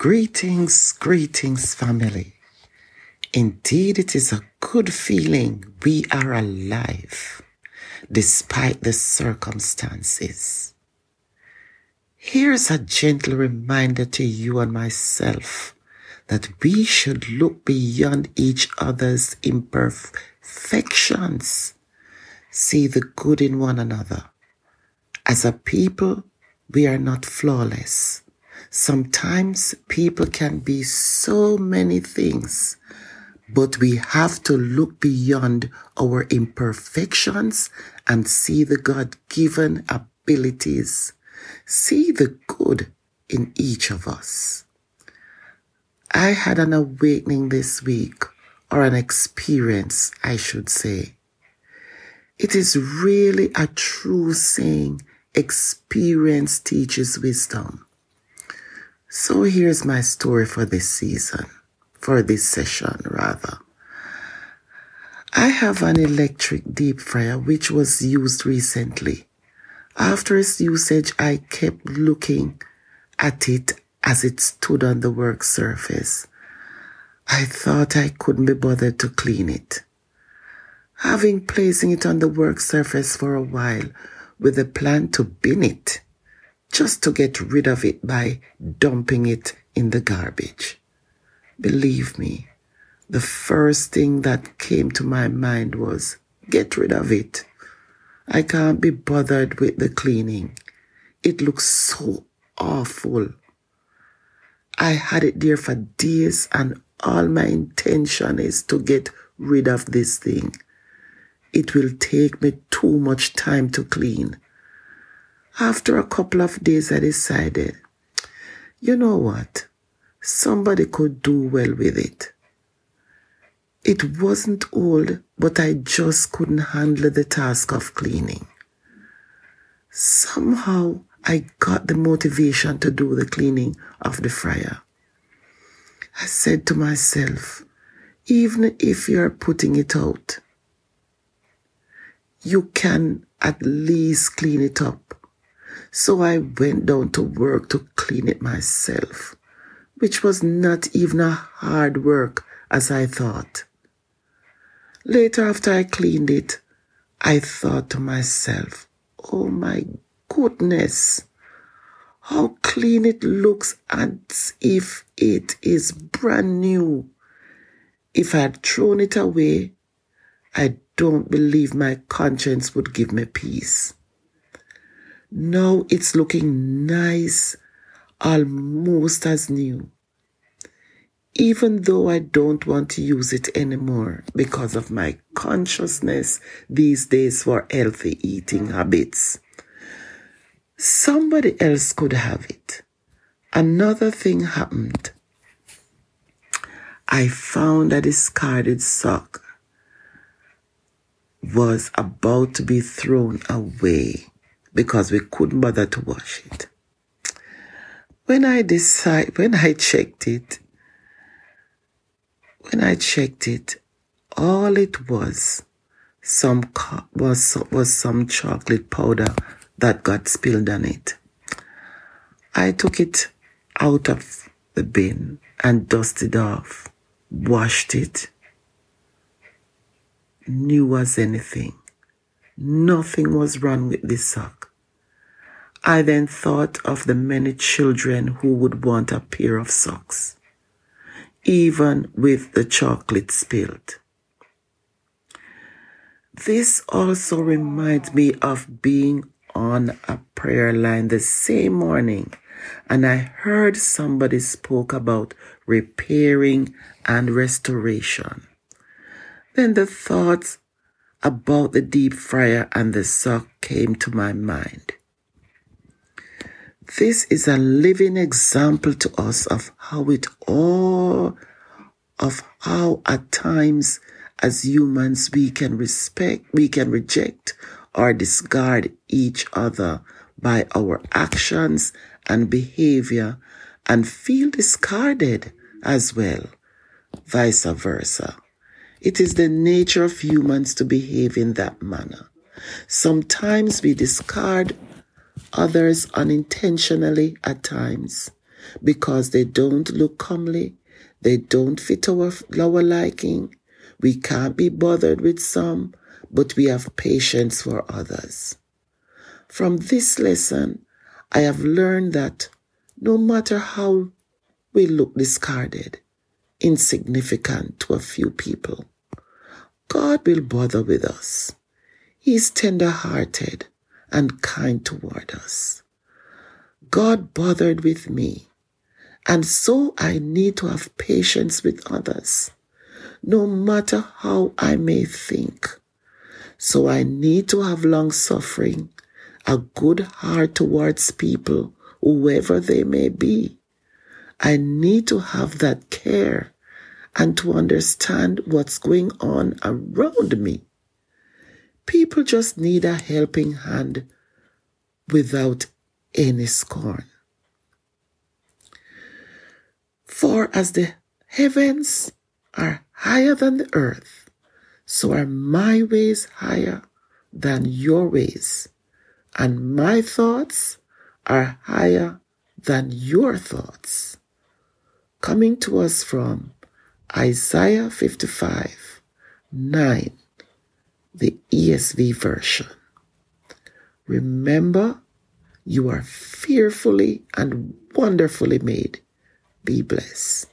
Greetings, greetings, family. Indeed, it is a good feeling we are alive despite the circumstances. Here's a gentle reminder to you and myself that we should look beyond each other's imperfections, see the good in one another. As a people, we are not flawless. Sometimes people can be so many things, but we have to look beyond our imperfections and see the God given abilities. See the good in each of us. I had an awakening this week, or an experience, I should say. It is really a true saying, experience teaches wisdom. So here's my story for this season, for this session rather. I have an electric deep fryer which was used recently. After its usage, I kept looking at it as it stood on the work surface. I thought I couldn't be bothered to clean it. Having placing it on the work surface for a while with a plan to bin it, just to get rid of it by dumping it in the garbage. Believe me, the first thing that came to my mind was get rid of it. I can't be bothered with the cleaning. It looks so awful. I had it there for days and all my intention is to get rid of this thing. It will take me too much time to clean. After a couple of days, I decided, you know what? Somebody could do well with it. It wasn't old, but I just couldn't handle the task of cleaning. Somehow, I got the motivation to do the cleaning of the fryer. I said to myself, even if you're putting it out, you can at least clean it up so I went down to work to clean it myself, which was not even a hard work as I thought. Later, after I cleaned it, I thought to myself, oh my goodness, how clean it looks as if it is brand new. If I had thrown it away, I don't believe my conscience would give me peace. Now it's looking nice, almost as new. Even though I don't want to use it anymore because of my consciousness these days for healthy eating habits. Somebody else could have it. Another thing happened. I found a discarded sock was about to be thrown away because we couldn't bother to wash it. When I decide, when I checked it, when I checked it, all it was some was was some chocolate powder that got spilled on it. I took it out of the bin and dusted off, washed it, new as anything. Nothing was wrong with this sock. I then thought of the many children who would want a pair of socks, even with the chocolate spilled. This also reminds me of being on a prayer line the same morning and I heard somebody spoke about repairing and restoration. Then the thoughts about the deep fryer and the sock came to my mind. This is a living example to us of how it all, of how at times as humans we can respect, we can reject or discard each other by our actions and behavior and feel discarded as well, vice versa. It is the nature of humans to behave in that manner. Sometimes we discard others unintentionally at times. because they don't look comely, they don't fit our, our liking. We can't be bothered with some, but we have patience for others. From this lesson, I have learned that no matter how we look discarded, insignificant to a few people, God will bother with us. He is tender hearted and kind toward us. God bothered with me, and so I need to have patience with others, no matter how I may think. So I need to have long suffering, a good heart towards people, whoever they may be. I need to have that care and to understand what's going on around me. People just need a helping hand without any scorn. For as the heavens are higher than the earth, so are my ways higher than your ways, and my thoughts are higher than your thoughts. Coming to us from Isaiah 55 9, the ESV version. Remember, you are fearfully and wonderfully made. Be blessed.